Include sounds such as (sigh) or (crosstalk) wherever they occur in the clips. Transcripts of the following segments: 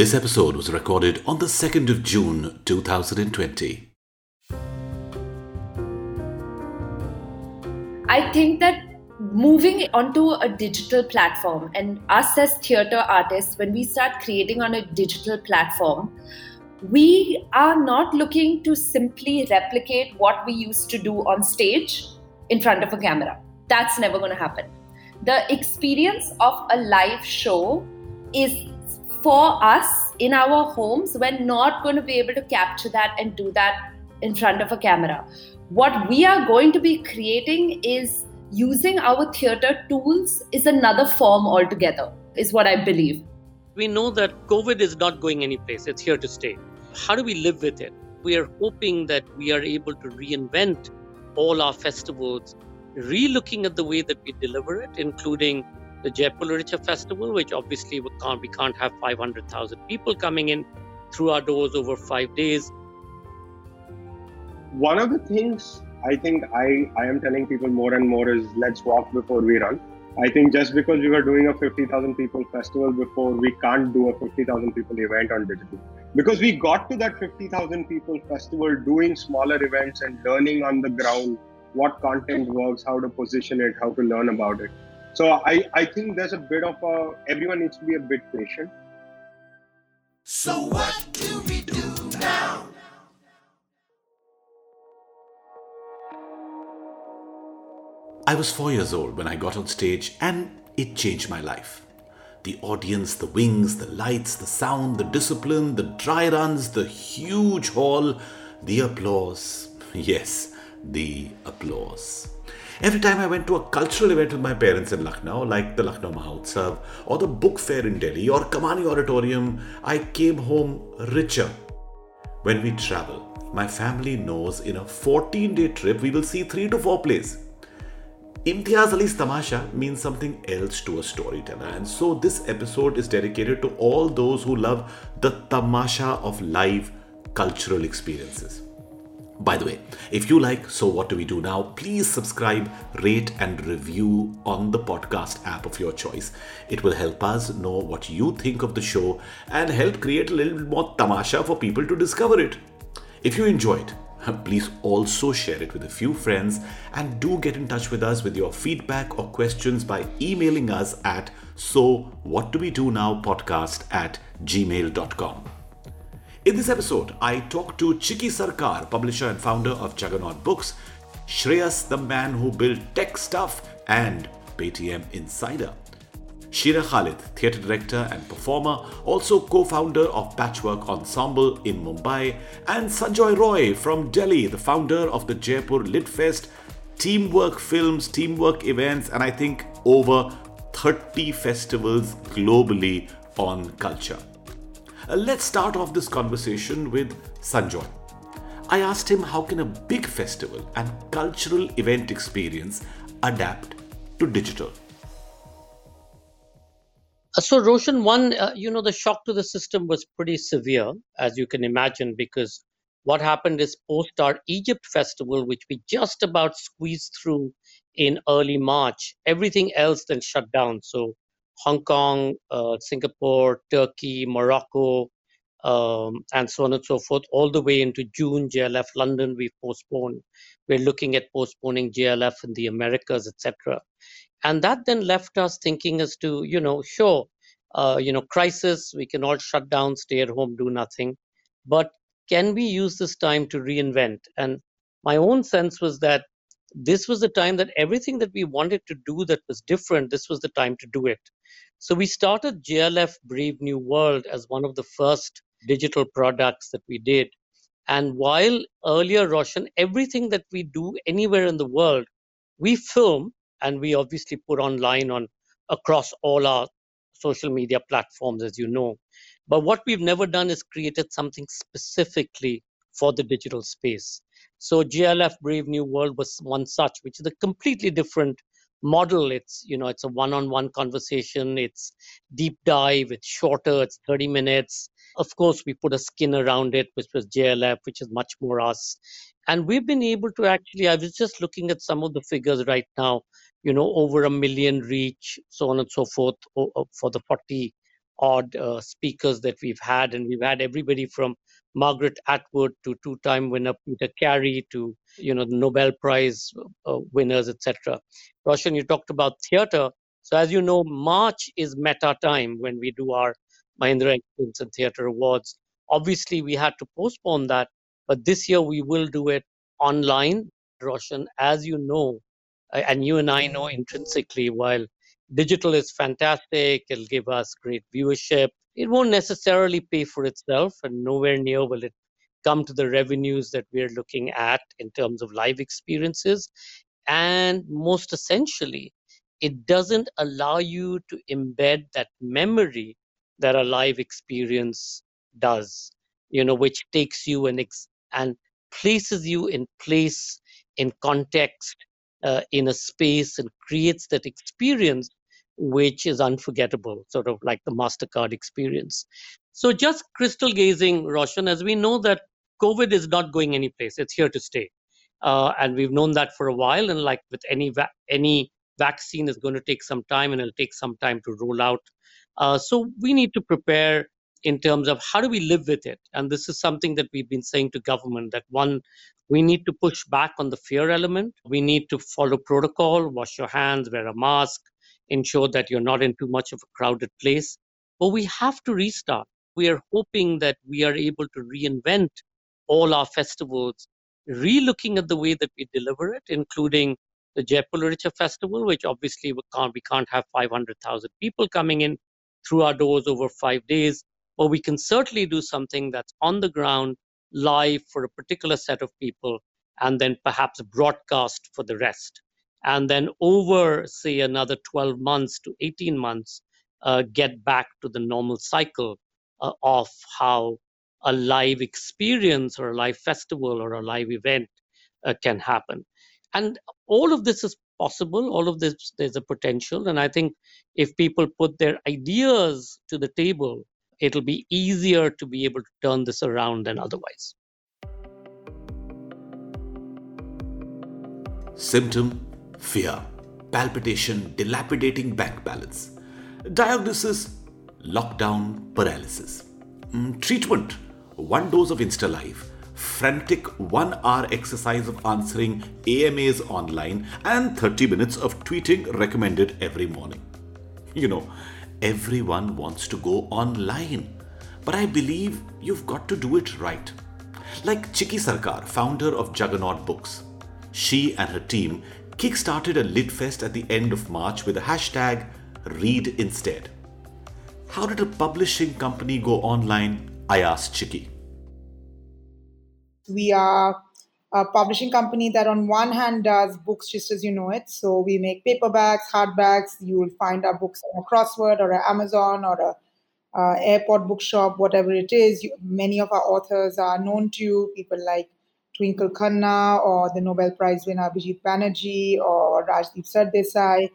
This episode was recorded on the 2nd of June 2020. I think that moving onto a digital platform and us as theater artists, when we start creating on a digital platform, we are not looking to simply replicate what we used to do on stage in front of a camera. That's never going to happen. The experience of a live show is for us in our homes. We're not going to be able to capture that and do that in front of a camera. What we are going to be creating is using our theater tools is another form altogether, is what I believe. We know that COVID is not going anyplace, it's here to stay. How do we live with it? We are hoping that we are able to reinvent all our festivals, re-looking at the way that we deliver it, including the Jaipur Literature Festival, which obviously we can't, we can't have 500,000 people coming in through our doors over five days. One of the things I think I, I am telling people more and more is let's walk before we run. I think just because we were doing a 50,000 people festival before, we can't do a 50,000 people event on digital. Because we got to that 50,000 people festival doing smaller events and learning on the ground what content works, how to position it, how to learn about it. So I, I think there's a bit of a, everyone needs to be a bit patient. So what do we do now? I was four years old when I got on stage and it changed my life. The audience, the wings, the lights, the sound, the discipline, the dry runs, the huge hall, the applause. (laughs) Yes, the applause. Every time I went to a cultural event with my parents in Lucknow, like the Lucknow Mahotsav or the book fair in Delhi or Kamani Auditorium, I came home richer. When we travel, my family knows in a 14 day trip we will see three to four plays. Imtiaz Ali's Tamasha means something else to a storyteller, and so this episode is dedicated to all those who love the tamasha of live cultural experiences. By the way, if you like So What Do We Do Now, please subscribe, rate, and review on the podcast app of your choice. It will help us know what you think of the show and help create a little bit more tamasha for people to discover it. If you enjoyed, (laughs) please also share it with a few friends and do get in touch with us with your feedback or questions by emailing us at so what do we do now podcast at gmail.com in this episode i talk to chiki sarkar publisher and founder of juggernaut books shreyas the man who built tech stuff and paytm insider Sheena Khalid, theatre director and performer, also co founder of Patchwork Ensemble in Mumbai, and Sanjoy Roy from Delhi, the founder of the Jaipur Lit Fest, Teamwork Films, Teamwork Events, and I think over 30 festivals globally on culture. Uh, let's start off this conversation with Sanjoy. I asked him how can a big festival and cultural event experience adapt to digital? Uh, so, Roshan, one, uh, you know, the shock to the system was pretty severe, as you can imagine, because what happened is post our Egypt festival, which we just about squeezed through in early March, everything else then shut down. So, Hong Kong, uh, Singapore, Turkey, Morocco, um, and so on and so forth, all the way into June, JLF London, we've postponed. We're looking at postponing JLF in the Americas, etc and that then left us thinking as to you know sure uh, you know crisis we can all shut down stay at home do nothing. But can we use this time to reinvent? And my own sense was that this was the time that everything that we wanted to do that was different this was the time to do it so we started JLF brave new world as one of the first digital products that we did. And while earlier roshan everything that we do anywhere in the world we film and we obviously put online on across all our social media platforms as you know. But what we've never done is created something specifically for the digital space. So JLF brave new world was one such which is a completely different model. It's you know it's a one-on-one conversation. It's deep dive. It's shorter. It's 30 minutes. Of course we put a skin around it which was jlf which is much more us. And we've been able to actually i was just looking at some of the figures right now you know over a million reach so on and so forth for the 40 odd uh, speakers that we've had, and we've had everybody from Margaret Atwood to two-time winner Peter Carey to you know the Nobel Prize uh, winners, etc. Roshan, you talked about theater. So as you know, March is meta time when we do our Mahindra Excellence and Theatre Awards. Obviously, we had to postpone that, but this year we will do it online. Roshan, as you know, and you and I know intrinsically, while digital is fantastic, it'll give us great viewership. It won't necessarily pay for itself, and nowhere near will it come to the revenues that we're looking at in terms of live experiences. And most essentially, it doesn't allow you to embed that memory that a live experience does, you know, which takes you and, ex- and places you in place, in context, uh, in a space, and creates that experience which is unforgettable, sort of like the MasterCard experience. So, just crystal gazing, Roshan, as we know that COVID is not going anyplace, it's here to stay. Uh, and we've known that for a while. And like with any va- any vaccine, is going to take some time, and it'll take some time to roll out. Uh, so we need to prepare in terms of how do we live with it. And this is something that we've been saying to government that one, we need to push back on the fear element. We need to follow protocol, wash your hands, wear a mask, ensure that you're not in too much of a crowded place. But we have to restart. We are hoping that we are able to reinvent all our festivals, re-looking at the way that we deliver it, including the Jaipur Literature Festival, which obviously we can't, we can't have 500,000 people coming in through our doors over five days, but we can certainly do something that's on the ground, live for a particular set of people, and then perhaps broadcast for the rest and then over say another 12 months to 18 months uh, get back to the normal cycle uh, of how a live experience or a live festival or a live event uh, can happen. And all of this is possible all of this there's a potential and i think if people put their ideas to the table it'll be easier to be able to turn this around than otherwise. Symptom fear, palpitation, dilapidating bank balance. Diagnosis lockdown paralysis. Mm, treatment one dose of InstaLive, frantic one hour exercise of answering AMAs online, and 30 minutes of tweeting recommended every morning. You know, everyone wants to go online, but I believe you've got to do it right. Like Chiki Sarkar, founder of Juggernaut Books. She and her team kickstarted a LitFest at the end of March with the hashtag Read Instead. How did a publishing company go online? I asked Chiki. We are a publishing company that, on one hand, does books just as you know it. So we make paperbacks, hardbacks. You will find our books on a crossword or Amazon or a uh, airport bookshop, whatever it is. You, many of our authors are known to you, people like Twinkle Khanna or the Nobel Prize winner Abhijit Banerjee or Rajdeep Sardesai.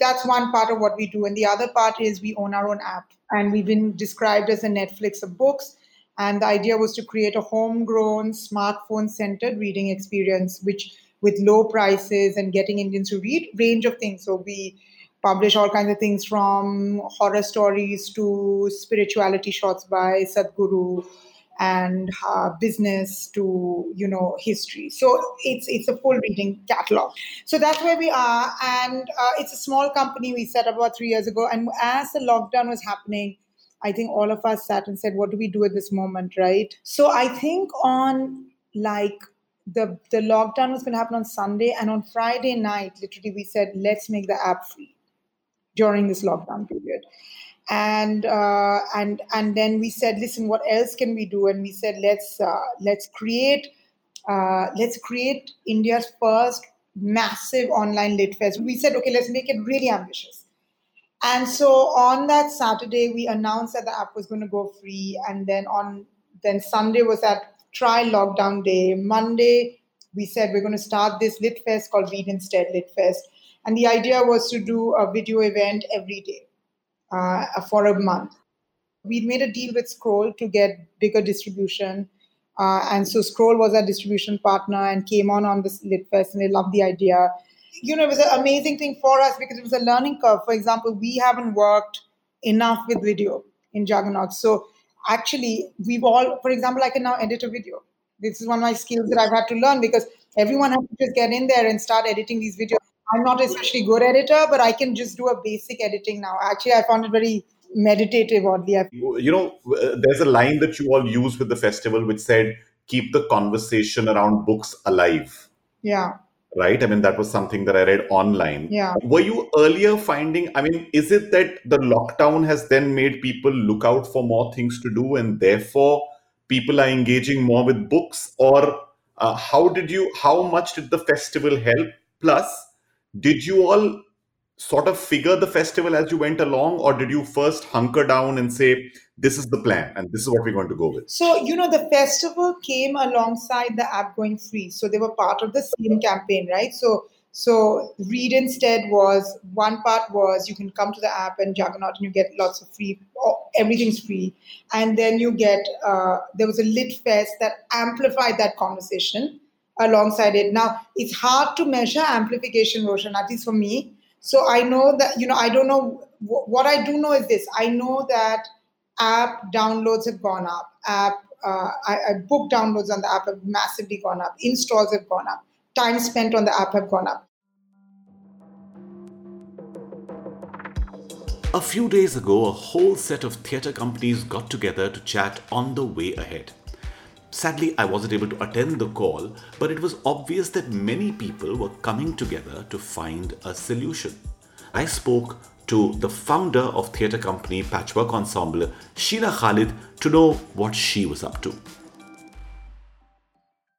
That's one part of what we do. And the other part is we own our own app. And we've been described as a Netflix of books. And the idea was to create a homegrown, smartphone centered reading experience, which with low prices and getting Indians to read, range of things. So we publish all kinds of things from horror stories to spirituality shots by Sadhguru and business to you know history. So it's it's a full reading catalog. So that's where we are. And uh, it's a small company we set up about three years ago. And as the lockdown was happening i think all of us sat and said what do we do at this moment right? So i think on like the the lockdown was going to happen on sunday. And on friday night literally we said let's make the app free during this lockdown period and uh, and and then we said listen what else can we do? And we said let's uh, let's create uh, let's create india's first massive online lit fest. We said okay let's make it really ambitious. And so on that saturday we announced that the app was going to go free. And then on then sunday was that try lockdown day. Monday we said we're going to start this lit fest called read instead lit fest. And the idea was to do a video event every day uh, for a month. We made a deal with Scroll to get bigger distribution. Uh, and so Scroll was our distribution partner and came on on this LitFest and they loved the idea. You know, it was an amazing thing for us because it was a learning curve. For example, we haven't worked enough with video. in Juggernaut. So actually, we've all, for example, I can now edit a video. This is one of my skills that I've had to learn because everyone has to just get in there and start editing these videos. I'm not especially good editor, but I can just do a basic editing now. Actually, I found it very meditative, oddly. You know, uh, there's a line that you all use with the festival which said, keep the conversation around books alive. Yeah right? I mean, that was something that I read online. Yeah. Were you earlier finding, I mean, is it that the lockdown has then made people look out for more things to do and therefore people are engaging more with books? Or uh, how did you, how much did the festival help? Plus, did you all sort of figure the festival as you went along, or did you first hunker down and say, this is the plan and this is what we're going to go with? So, you know, the festival came alongside the app going free. So they were part of the same campaign, right? So, so Read Instead was one part was you can come to the app and Juggernaut and you get lots of free, everything's free. And then you get, uh, there was a lit fest that amplified that conversation alongside it. Now, it's hard to measure amplification, Roshan, at least for me so I know that, you know, I don't know. What I do know is this I know that app downloads have gone up, app uh, I, I book downloads on the app have massively gone up, installs have gone up, time spent on the app have gone up. A few days ago, a whole set of theatre companies got together to chat on the way ahead. Sadly, I wasn't able to attend the call, but it was obvious that many people were coming together to find a solution. I spoke to the founder of theatre company Patchwork Ensemble, Sheena Khalid, to know what she was up to.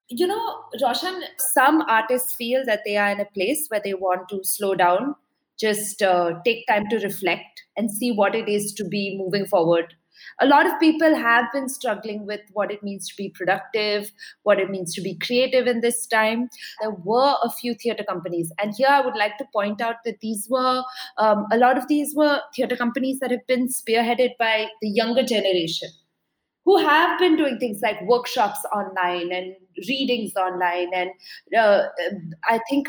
You know, Roshan, some artists feel that they are in a place where they want to slow down, just uh, take time to reflect and see what it is to be moving forward a lot of people have been struggling with what it means to be productive, what it means to be creative in this time. There were a few theater companies, and here I would like to point out that these were um, a lot of these were theater companies that have been spearheaded by the younger generation who have been doing things like workshops online and readings online and uh, i think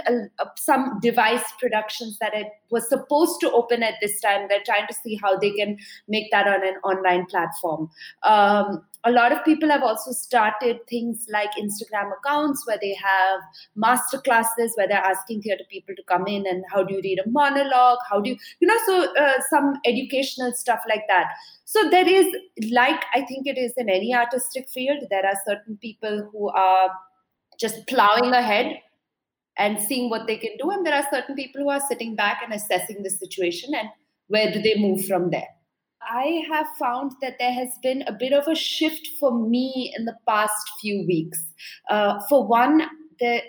some device productions that it was supposed to open at this time they're trying to see how they can make that on an online platform um, a lot of people have also started things like Instagram accounts where they have master classes where they're asking theater people to come in and how do you read a monologue? How do you, you know, so uh, some educational stuff like that. So there is, like I think it is in any artistic field, there are certain people who are just plowing ahead and seeing what they can do. And there are certain people who are sitting back and assessing the situation and where do they move from there. I have found that there has been a bit of a shift for me in the past few weeks. Uh, for one, the,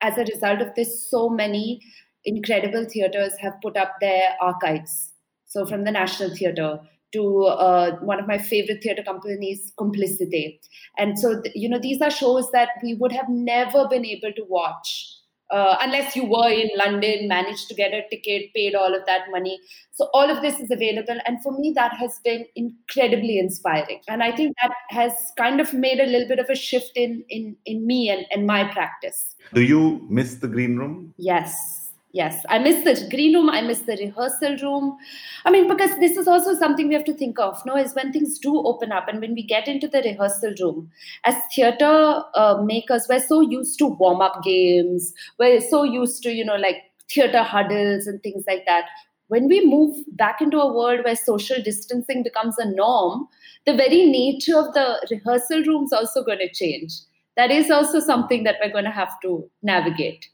as a result of this, so many incredible theaters have put up their archives. So, from the National Theatre to uh, one of my favorite theater companies, Complicité. And so, you know, these are shows that we would have never been able to watch uh, unless you were in London, managed to get a ticket, paid all of that money. So all of this is available, and for me, that has been incredibly inspiring. And I think that has kind of made a little bit of a shift in in in me and, and my practice. Do you miss the green room? Yes yes i miss the green room i miss the rehearsal room. I mean because this is also something we have to think of no is when things do open up and when we get into the rehearsal room as theater uh, makers we're so used to warm up games we're so used to you know like theater huddles and things like that. When we move back into a world where social distancing becomes a norm the very nature of the rehearsal room is also going to change. That is also something that we're going to have to navigate.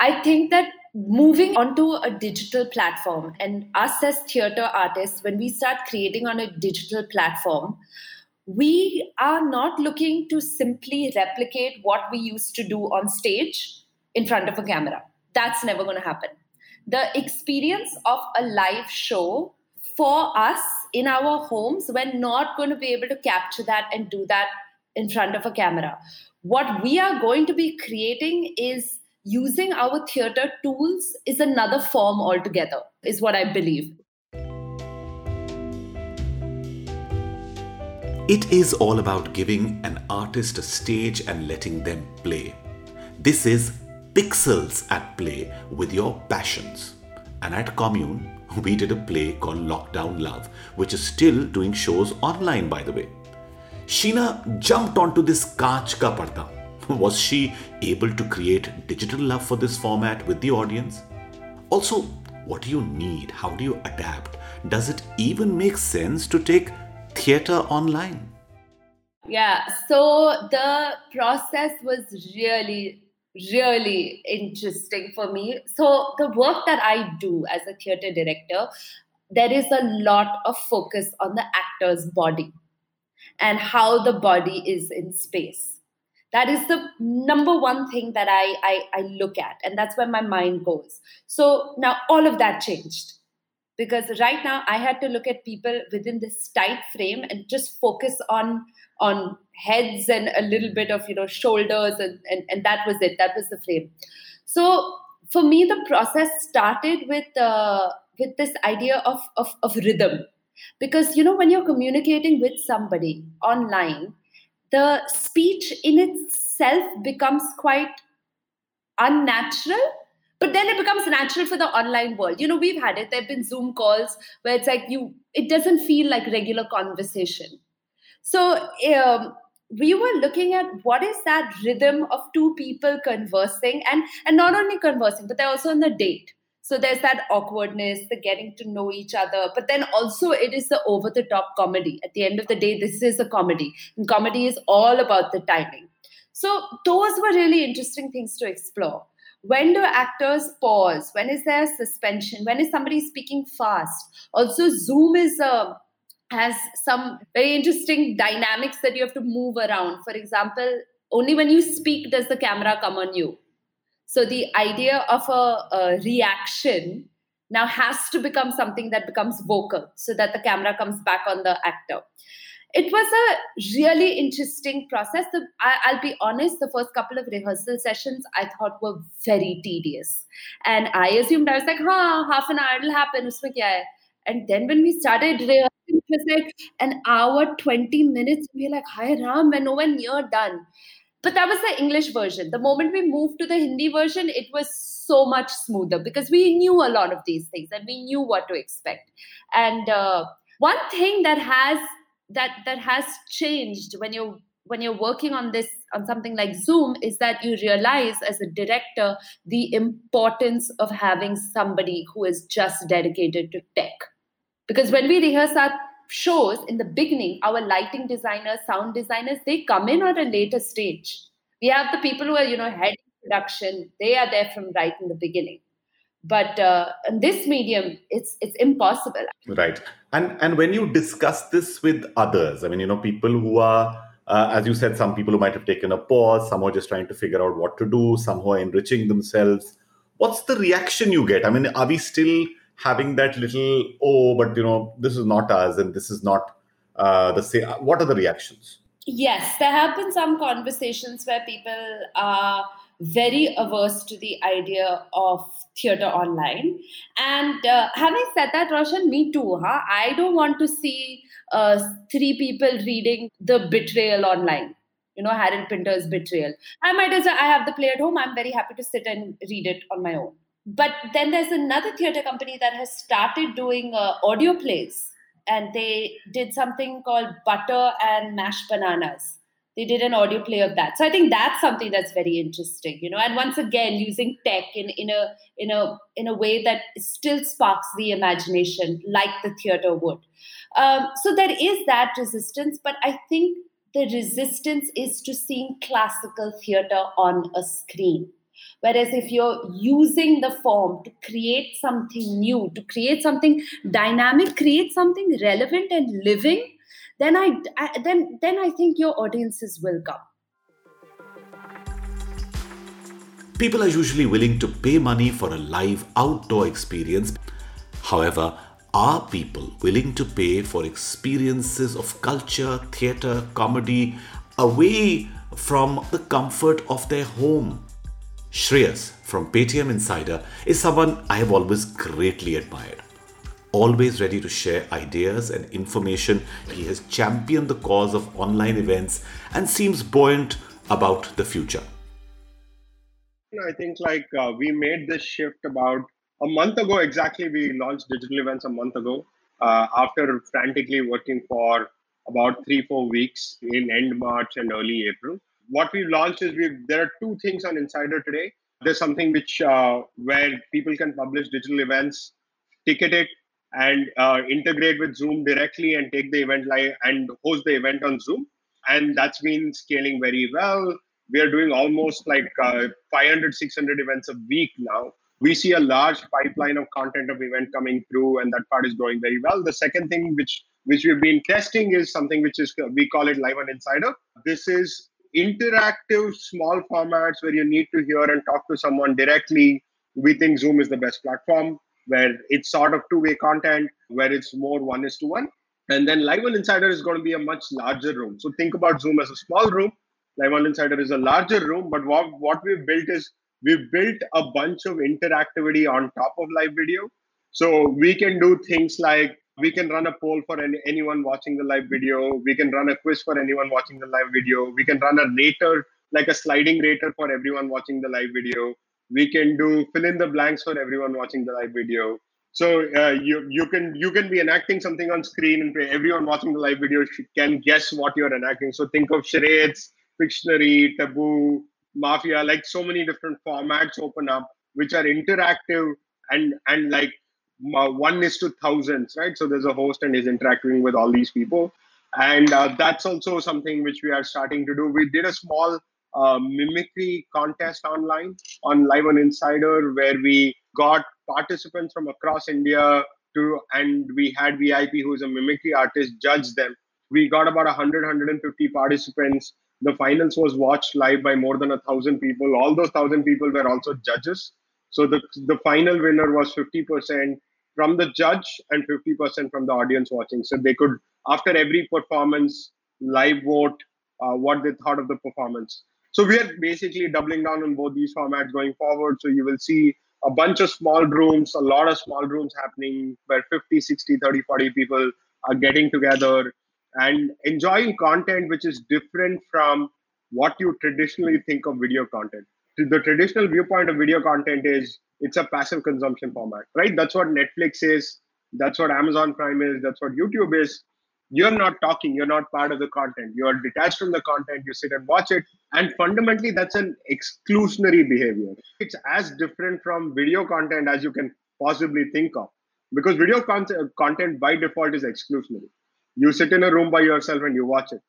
I think that moving onto a digital platform. And us as theater artists when we start creating on a digital platform we are not looking to simply replicate what we used to do on stage in front of a camera. That's never going to happen. The experience of a live show for us in our homes we're not going to be able to capture that and do that in front of a camera. What we are going to be creating is using our theater tools is another form altogether, is what I believe. It is all about giving an artist a stage and letting them play. This is pixels at play with your passions. And at Commune, we did a play called Lockdown Love, which is still doing shows online, by the way. Sheena jumped onto this Kaach Ka Parda. Was she able to create digital love for this format with the audience? Also, what do you need? How do you adapt? Does it even make sense to take theatre online? Yeah, so the process was really, really interesting for me. So, the work that I do as a theatre director, there is a lot of focus on the actor's body and how the body is in space. That is the number one thing that I, I, I look at, and that's where my mind goes. So, now all of that changed. Because right now I had to look at people within this tight frame and just focus on on heads and a little bit of you know shoulders and, and, and that was it. That was the frame. So for me the process started with uh, with this idea of, of of rhythm. Because you know when you're communicating with somebody online the speech in itself becomes quite unnatural but then it becomes natural for the online world. You know we've had it. There have been zoom calls where it's like you it doesn't feel like regular conversation. So um, we were looking at what is that rhythm of two people conversing and and not only conversing but they're also on the date so there's that awkwardness the getting to know each other but then also it is the over the top comedy. At the end of the day this is a comedy and comedy is all about the timing. So those were really interesting things to explore. When do actors pause? When is there suspension? When is somebody speaking fast? Also zoom is a has some very interesting dynamics that you have to move around. For example only when you speak does the camera come on you so the idea of a, a reaction now has to become something that becomes vocal so that the camera comes back on the actor it was a really interesting process. The, I, will be honest, the first couple of rehearsal sessions I thought were very tedious. And I assumed, I was like, huh, half an hour, it'll happen. And then when we started rehearsing, it was like an hour, 20 minutes. We were like, hi Ram, nowhere near done. But that was the English version. The moment we moved to the Hindi version, it was so much smoother because we knew a lot of these things and we knew what to expect. And uh, one thing that has that that has changed when you're when you're working on this on something like zoom is that you realize as a director the importance of having somebody who is just dedicated to tech because when we rehearse our shows in the beginning our lighting designers sound designers they come in at a later stage. We have the people who are you know head production. They are there from right in the beginning. But uh, in this medium it's it's impossible. Right. And and when you discuss this with others i mean you know people who are uh, as you said some people who might have taken a pause some are just trying to figure out what to do some who are enriching themselves what's the reaction you get? I mean are we still having that little oh but you know this is not us and this is not uh, the same what are the reactions yes there have been some conversations where people are very averse to the idea of theater online. And uh, having said that, Roshan, me too, huh? I don't want to see uh, three people reading The Betrayal online. You know, Harold Pinter's Betrayal. I might as well, I have the play at home. I'm very happy to sit and read it on my own. But then there's another theater company that has started doing uh, audio plays. And they did something called Butter and Mashed Bananas. They did an audio play of that. So i think that's something that's very interesting you know. And once again using tech in, in a in a in a way that still sparks the imagination like the theater would. Um, so there is that resistance but i think the resistance is to seeing classical theater on a screen Whereas if you're using the form to create something new, to create something dynamic, create something relevant and living, then I, I then then I think your audiences will come. People are usually willing to pay money for a live outdoor experience. However, are people willing to pay for experiences of culture, theatre, comedy away from the comfort of their home? Shreyas from Paytm Insider is someone I have always greatly admired always ready to share ideas and information. He has championed the cause of online events and seems buoyant about the future. I think like uh, we made this shift about a month ago exactly, we launched digital events a month ago uh, after frantically working for about three, four weeks in end March and early April. What we've launched is we there are two things on Insider today. There's something which uh, where people can publish digital events, ticket it, and uh, integrate with Zoom directly and take the event live and host the event on Zoom. And that's been scaling very well. We are doing almost like uh, 500, 600 events a week now. We see a large pipeline of content of event coming through, and that part is growing very well. The second thing which which we've been testing is something which is we call it live on insider. This is interactive small formats where you need to hear and talk to someone directly. We think Zoom is the best platform where it's sort of two-way content, where it's more one is to one. And then Live on Insider is going to be a much larger room. So think about Zoom as a small room. Live on Insider is a larger room, but what, what we've built is we've built a bunch of interactivity on top of live video. So we can do things like we can run a poll for any, anyone watching the live video. We can run a quiz for anyone watching the live video. We can run a rater, like a sliding rater for everyone watching the live video. We can do fill in the blanks for everyone watching the live video. So uh, you you can you can be enacting something on screen, and everyone watching the live video can guess what you're enacting. So think of charades, Pictionary, Taboo, Mafia, like so many different formats open up, which are interactive and and like one is to thousands, right? So there's a host and he's interacting with all these people. And uh, that's also something which we are starting to do. We did a small uh, mimicry contest online on Live on Insider where we got participants from across India to, and we had VIP who's a mimicry artist judge them. We got about 100, 150 participants. The finals was watched live by more than a thousand people. All those thousand people were also judges. So the, the final winner was 50% from the judge and 50% from the audience watching. So they could, after every performance, live vote uh, what they thought of the performance. So we are basically doubling down on both these formats going forward. So you will see a bunch of small rooms, a lot of small rooms happening where 50, 60, 30, 40 people are getting together and enjoying content which is different from what you traditionally think of video content the traditional viewpoint of video content is it's a passive consumption format, right? That's what Netflix is. That's what Amazon Prime is. That's what YouTube is. You're not talking. You're not part of the content. You're detached from the content. You sit and watch it. And fundamentally, that's an exclusionary behavior. It's as different from video content as you can possibly think of. Because video con- content by default is exclusionary. You sit in a room by yourself and you watch it.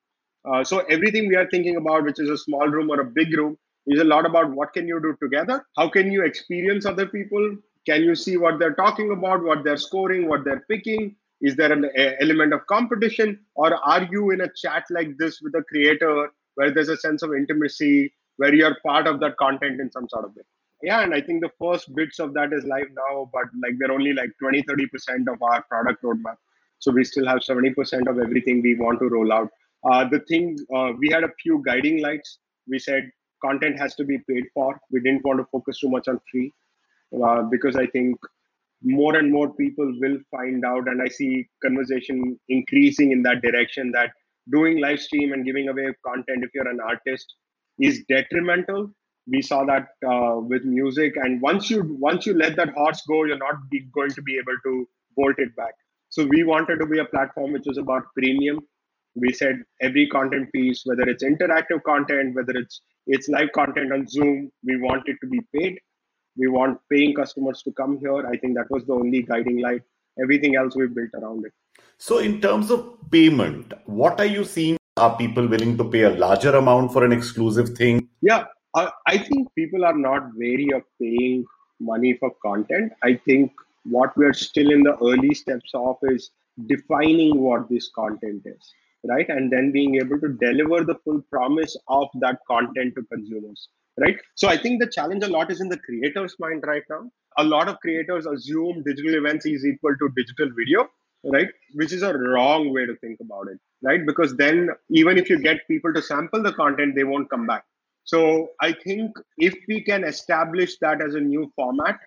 Uh, so everything we are thinking about, which is a small room or a big room, is a lot about what can you do together? How can you experience other people? Can you see what they're talking about what they're scoring what they're picking? Is there an element of competition? Or are you in a chat like this with a creator where there's a sense of intimacy where you're part of that content in some sort of way? Yeah and i think the first bits of that is live now but like we're only like 20 30% of our product roadmap. So we still have 70% of everything we want to roll out. Uh, the thing uh, we had a few guiding lights. We said content has to be paid for. We didn't want to focus too much on free uh, because I think more and more people will find out, and I see conversation increasing in that direction that doing live stream and giving away content if you're an artist is detrimental. We saw that uh, with music, and once you once you let that horse go, you're not going to be able to bolt it back. So we wanted to be a platform which was about premium. We said every content piece, whether it's interactive content, whether it's it's live content on Zoom. We want it to be paid. We want paying customers to come here. I think that was the only guiding light. Everything else we built around it. So, in terms of payment, what are you seeing? Are people willing to pay a larger amount for an exclusive thing? Yeah, I, I think people are not wary of paying money for content. I think what we're still in the early steps of is defining what this content is right? And then being able to deliver the full promise of that content to consumers right? So i think the challenge a lot is in the creator's mind right now. A lot of creators assume digital events is equal to digital video right? Which is a wrong way to think about it right? Because then even if you get people to sample the content they won't come back. So i think if we can establish that as a new format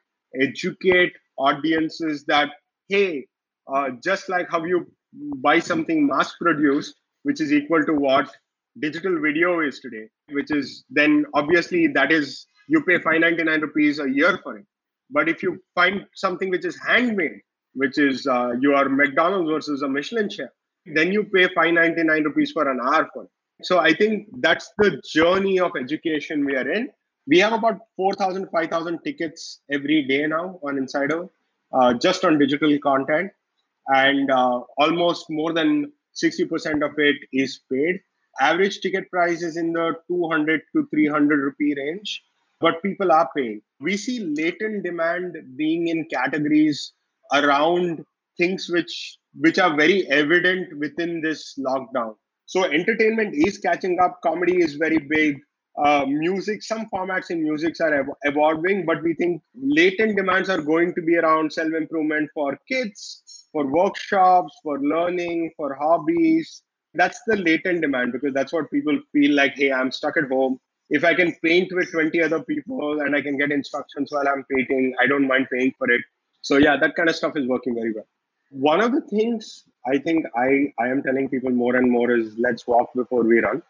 educate audiences that hey uh, just like how you buy something mass produced, which is equal to what digital video is today, which is then obviously that is you pay 599 rupees a year for it. But if you find something which is handmade, which is uh, your McDonald's versus a Michelin chef, then you pay 599 rupees for an hour for it. So I think that's the journey of education we are in. We have about 4,000, 5,000 tickets every day now on Insider, uh, just on digital content. And uh, almost more than 60% of it is paid. Average ticket price is in the 200 to 300 rupee range, but people are paying. We see latent demand being in categories around things which which are very evident within this lockdown. So entertainment is catching up. Comedy is very big. Uh, music, some formats in music are ev- evolving, but we think latent demands are going to be around self improvement for kids, for workshops, for learning, for hobbies. That's the latent demand because that's what people feel like. Hey, I'm stuck at home. If I can paint with 20 other people and I can get instructions while I'm painting, I don't mind paying for it. So yeah, that kind of stuff is working very well. One of the things I think I, I am telling people more and more is let's walk before we run.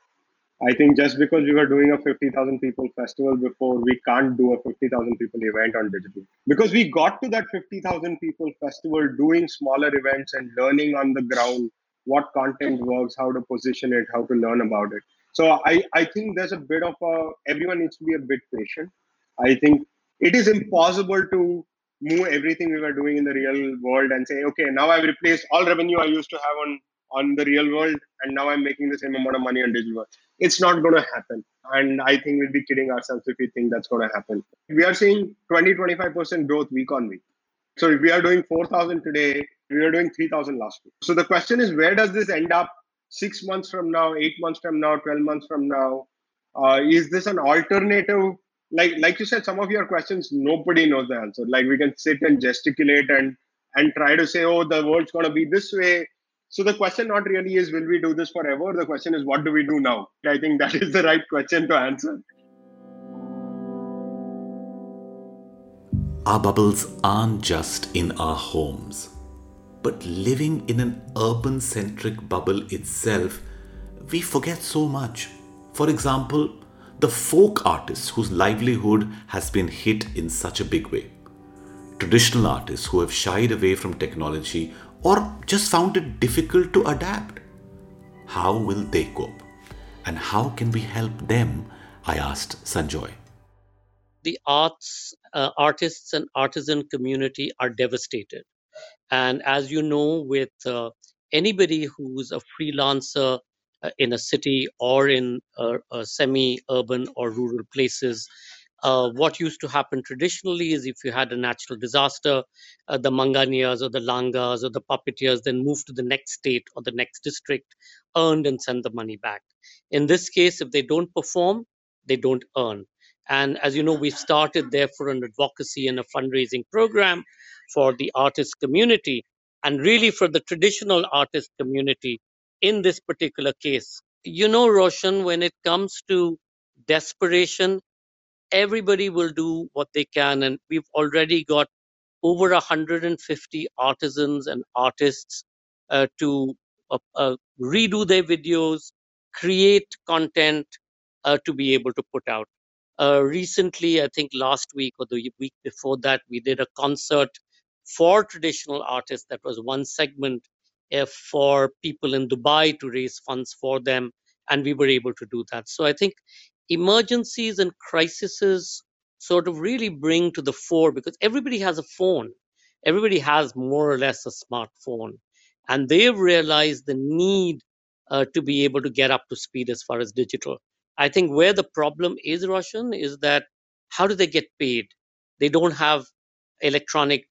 I think just because we were doing a 50,000 people festival before, we can't do a 50,000 people event on digital. Because we got to that 50,000 people festival doing smaller events and learning on the ground what content works, how to position it, how to learn about it. So I, I think there's a bit of a, everyone needs to be a bit patient. I think it is impossible to move everything we were doing in the real world and say, okay, now I've replaced all revenue I used to have on on the real world, and now I'm making the same amount of money on digital world. It's not going to happen. And I think we'll be kidding ourselves if we think that's going to happen. We are seeing 20, 25% growth week on week. So if we are doing 4,000 today, we were doing 3,000 last week. So the question is, where does this end up six months from now, eight months from now, 12 months from now? Uh, is this an alternative like like you said, some of your questions nobody knows the answer. Like we can sit and gesticulate and and try to say, oh, the world's gonna be this way. So the question not really is will we do this forever? The question is what do we do now? I think that is the right question to answer. Our bubbles aren't just in our homes, but living in an urban centric bubble itself, we forget so much. For example, the folk artists whose livelihood has been hit in such a big way. Traditional artists who have shied away from technology or just found it difficult to adapt. How will they cope? And how can we help them? I asked Sanjoy. The arts, uh, artists, and artisan community are devastated. And as you know, with uh, anybody who's a freelancer uh, in a city or in semi-urban or rural places. Uh, what used to happen traditionally is if you had a natural disaster, uh, the Manganiyars or the Langas or the puppeteers then moved to the next state or the next district, earned and sent the money back. In this case, if they don't perform, they don't earn. And as you know, we've started therefore an advocacy and a fundraising program for the artist community and really for the traditional artist community in this particular case. You know, Roshan, when it comes to desperation, everybody will do what they can. And we've already got over 150 artisans and artists uh, to uh, uh, redo their videos, create content uh, to be able to put out. Uh, recently, I think last week or the week before that, we did a concert for traditional artists. That was one segment for people in Dubai to raise funds for them, and we were able to do that. So I think emergencies and crises sort of really bring to the fore because everybody has a phone, everybody has more or less a smartphone, and they've realized the need uh, to be able to get up to speed as far as digital. I think where the problem is, Roshan, is that how do they get paid? They don't have electronic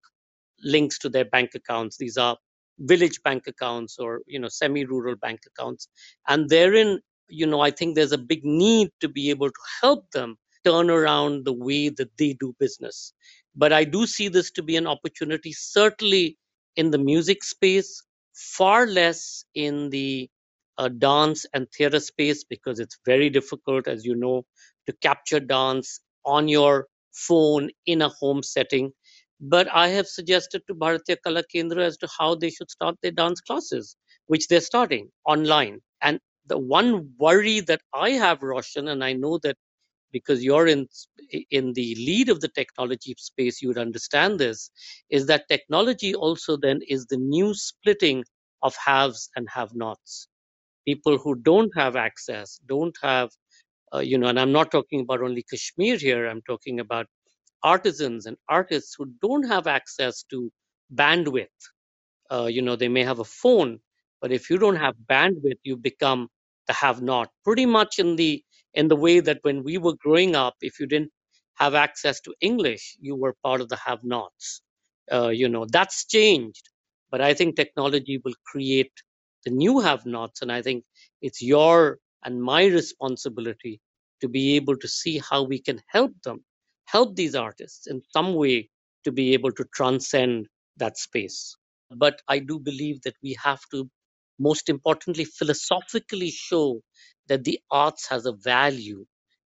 links to their bank accounts. These are village bank accounts or you know semi-rural bank accounts and therein you know i think there's a big need to be able to help them turn around the way that they do business but i do see this to be an opportunity certainly in the music space far less in the uh, dance and theater space because it's very difficult as you know to capture dance on your phone in a home setting but I have suggested to Bharatiya Kala Kendra as to how they should start their dance classes, which they're starting online. And the one worry that I have, Roshan, and I know that because you're in in the lead of the technology space you would understand this is that technology also then is the new splitting of haves and have nots people who don't have access don't have uh, you know and i'm not talking about only kashmir here i'm talking about artisans and artists who don't have access to bandwidth. Uh, you know they may have a phone but if you don't have bandwidth you become the have not. Pretty much in the in the way that when we were growing up if you didn't have access to english you were part of the have nots uh, you know that's changed. But i think technology will create the new have nots and i think it's your and my responsibility to be able to see how we can help them help these artists in some way to be able to transcend that space. But I do believe that we have to, most importantly, philosophically show that the arts has a value.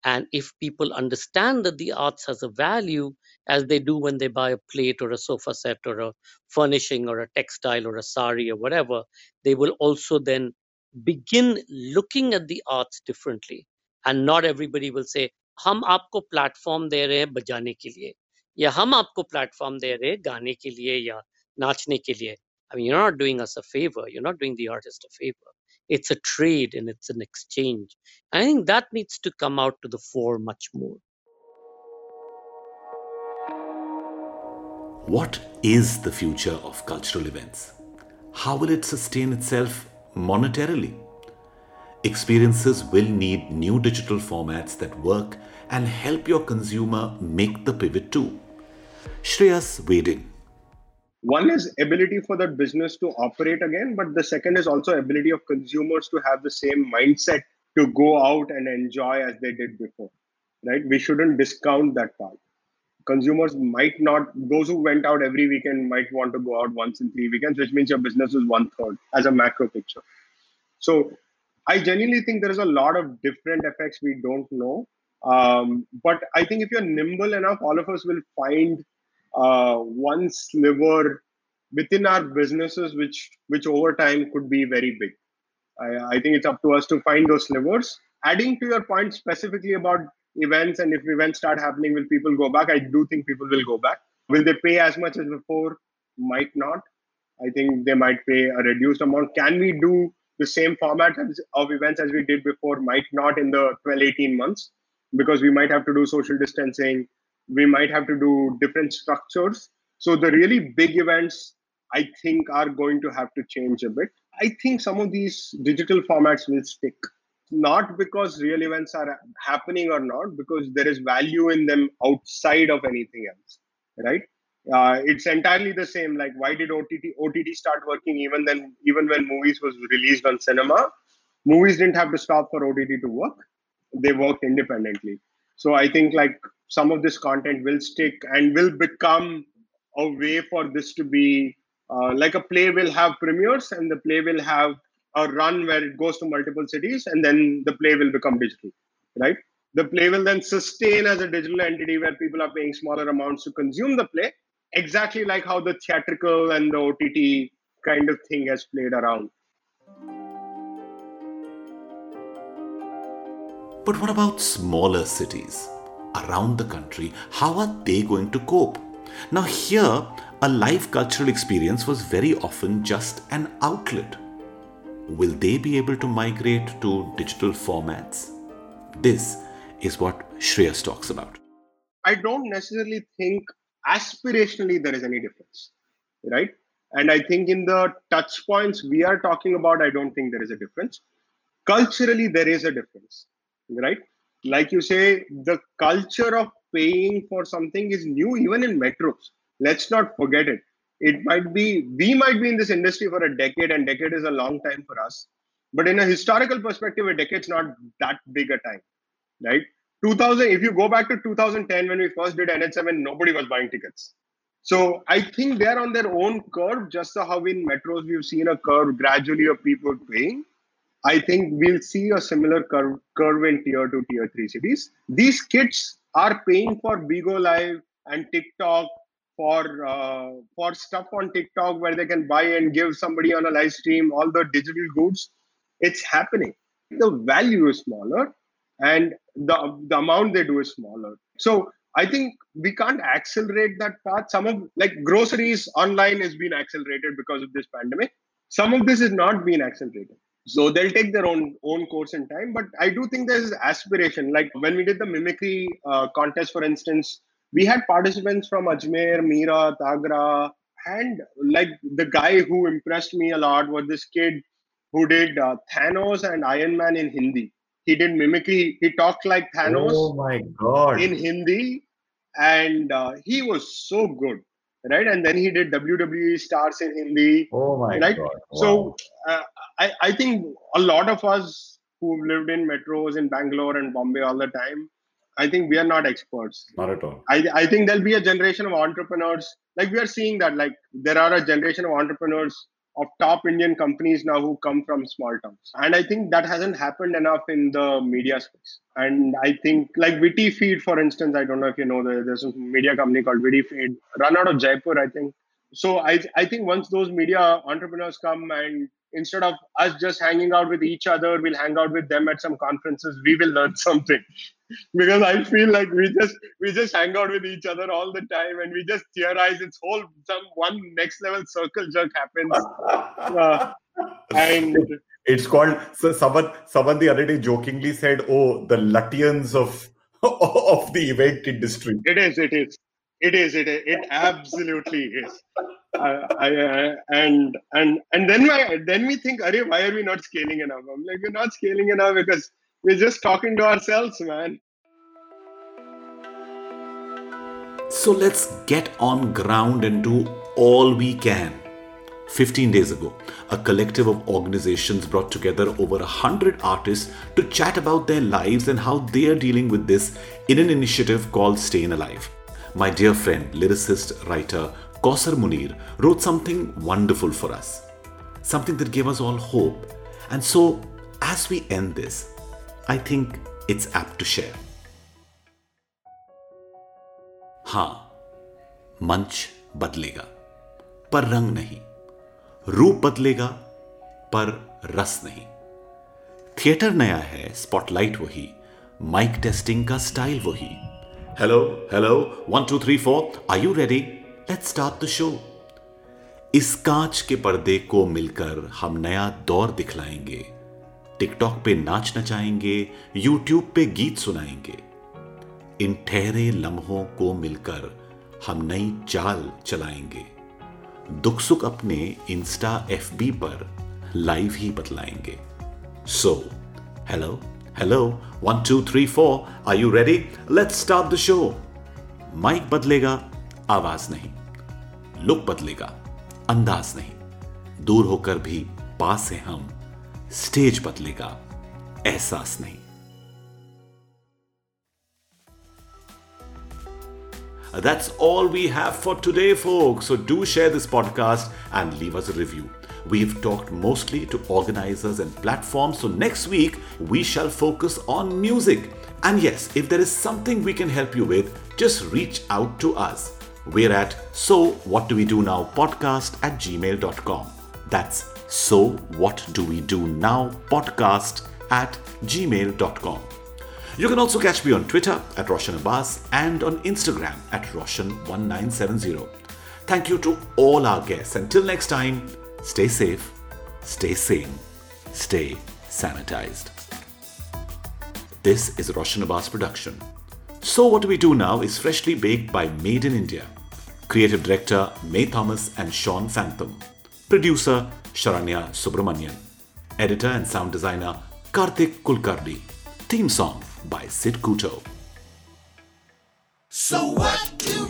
And if people understand that the arts has a value, as they do when they buy a plate or a sofa set or a furnishing or a textile or a sari or whatever, they will also then begin looking at the arts differently. And not everybody will say, हम आपको platform दे रहे हैं बजाने के लिए या हम आपको प्लेटफॉर्म दे रहे हैं गाने के लिए या नाचने के लिए I mean, you're not doing us a favor. You're not doing the artist a favor. It's a trade and it's an exchange. I think that needs to come out to the fore much more. What is the future of cultural events? How will it sustain itself monetarily? Experiences will need new digital formats that work and help your consumer make the pivot too. Shreyas in one is ability for that business to operate again but the second is also ability of consumers to have the same mindset to go out and enjoy as they did before right? We shouldn't discount that part. Consumers might not those who went out every weekend might want to go out once in three weekends which means your business is one third as a macro picture. So i genuinely think there is a lot of different effects we don't know. Um, but i think if you're nimble enough all of us will find uh, one sliver within our businesses, which which over time could be very big. I, I think it's up to us to find those slivers. Adding to your point specifically about events and if events start happening, will people go back? I do think people will go back. Will they pay as much as before? Might not. I think they might pay a reduced amount. Can we do the same format of events as we did before? Might not in the 12, 18 months because we might have to do social distancing we might have to do different structures. So the really big events, I think, are going to have to change a bit. I think some of these digital formats will stick, not because real events are happening or not, because there is value in them outside of anything else, right? Uh, it's entirely the same. Like, why did OTT OTT start working even then? Even when movies was released on cinema, movies didn't have to stop for OTT to work; they worked independently. So I think like some of this content will stick and will become a way for this to be uh, like a play will have premieres and the play will have a run where it goes to multiple cities and then the play will become digital, right? The play will then sustain as a digital entity where people are paying smaller amounts to consume the play, exactly like how the theatrical and the OTT kind of thing has played around. But what about smaller cities around the country? How are they going to cope? Now, here, a live cultural experience was very often just an outlet. Will they be able to migrate to digital formats? This is what Shreyas talks about. I don't necessarily think aspirationally there is any difference, right? And I think in the touch points we are talking about, I don't think there is a difference. Culturally, there is a difference right? Like you say, the culture of paying for something is new even in metros. Let's not forget it. It might be, we might be in this industry for a decade, and decade is a long time for us. But in a historical perspective, a decade's not that big a time, right? 2000, if you go back to 2010 when we first did NH7, nobody was buying tickets. So I think they're on their own curve, just how in metros we've seen a curve gradually of people paying. I think we'll see a similar curve, curve in tier two, tier three cities. These kids are paying for Bigo Live and TikTok for uh, for stuff on TikTok where they can buy and give somebody on a live stream all the digital goods. It's happening. The value is smaller, and the the amount they do is smaller. So I think we can't accelerate that path. Some of like groceries online has been accelerated because of this pandemic. Some of this is not being accelerated. So they'll take their own own course in time. But I do think there's aspiration. Like when we did the mimicry uh, contest, for instance, we had participants from Ajmer, Meerut, Agra, and like the guy who impressed me a lot was this kid who did uh, Thanos and Iron Man in Hindi. He did mimicry. He talked like Thanos Oh my god. in Hindi, and uh, he was so good, right? And then he did WWE stars in Hindi. oh my right? god. So uh, I, I think a lot of us who've lived in metros in Bangalore and Bombay all the time, I think we are not experts. Not at all. I, I think there'll be a generation of entrepreneurs. Like we are seeing that, like there are a generation of entrepreneurs of top Indian companies now who come from small towns. And I think that hasn't happened enough in the media space. And I think like Witty Feed, for instance, I don't know if you know, there's a media company called Witty Feed, run out of Jaipur, I think. So I, I think once those media entrepreneurs come and instead of us just hanging out with each other, we'll hang out with them at some conferences, we will learn (laughs) something because I feel like we just we just hang out with each other all the time and we just theorize. It's whole some one next level circle jerk happens, (laughs) uh, and It's called so someone someone the other day jokingly said, "Oh, the Lutyens of (laughs) of the event industry." it is, it is, it is, it is, it absolutely is. I, I, and and and then I, then we think, Arey, why are we not scaling enough? I'm like, we're not scaling enough because we're just talking to ourselves, man. So let's get on ground and do all we can. 15 days ago, a collective of organizations brought together over 100 artists to chat about their lives and how they are dealing with this in an initiative called Staying Alive. My dear friend, lyricist, writer Kausar Munir wrote something wonderful for us, something that gave us all hope. And so, as we end this, I think it's apt to share. हाँ मंच बदलेगा पर रंग नहीं रूप बदलेगा पर रस नहीं थिएटर नया है स्पॉटलाइट वही माइक टेस्टिंग का स्टाइल वही hello hello one two three four are you ready let's start the show इस कांच के पर्दे को मिलकर हम नया दौर दिखलाएँगे। टिकटॉक पे नाच नचाएँगे, यूट्यूब पे गीत सुनाएँगे। इन ठहरे लम्हों को मिलकर हम नई चाल चलाएँगे। दुख सुख अपने इंस्टा एफ़ पर लाइव ही बतलाएँगे। So hello hello one two three four are you ready let's start the show mic बदलेगा। आवाज़ नहीं लुक बदलेगा अंदाज नहीं दूर होकर भी पास हैं हम स्टेज बदलेगा एहसास नहीं That's all we have for today, folks. So do share this podcast and leave us a review. We've talked mostly to organizers and platforms, so next week we shall focus on music. And yes, if there is something we can help you with, just reach out to us. We're at So What Do We Do Now podcast at gmail.com. That's So What Do We Do Now podcast at gmail.com. You can also catch me on Twitter at Roshan Abbas and on Instagram at Roshan1970. Thank you to all our guests. Until next time, stay safe, stay sane, stay sanitized. This is Roshan Abbas production. So, What Do We Do Now is freshly baked by Made in India. Creative Director May Thomas and Sean Phantom. Producer Sharanya Subramanian. Editor and Sound Designer Karthik Kulkarni. Theme song by Sid Coutto. So what do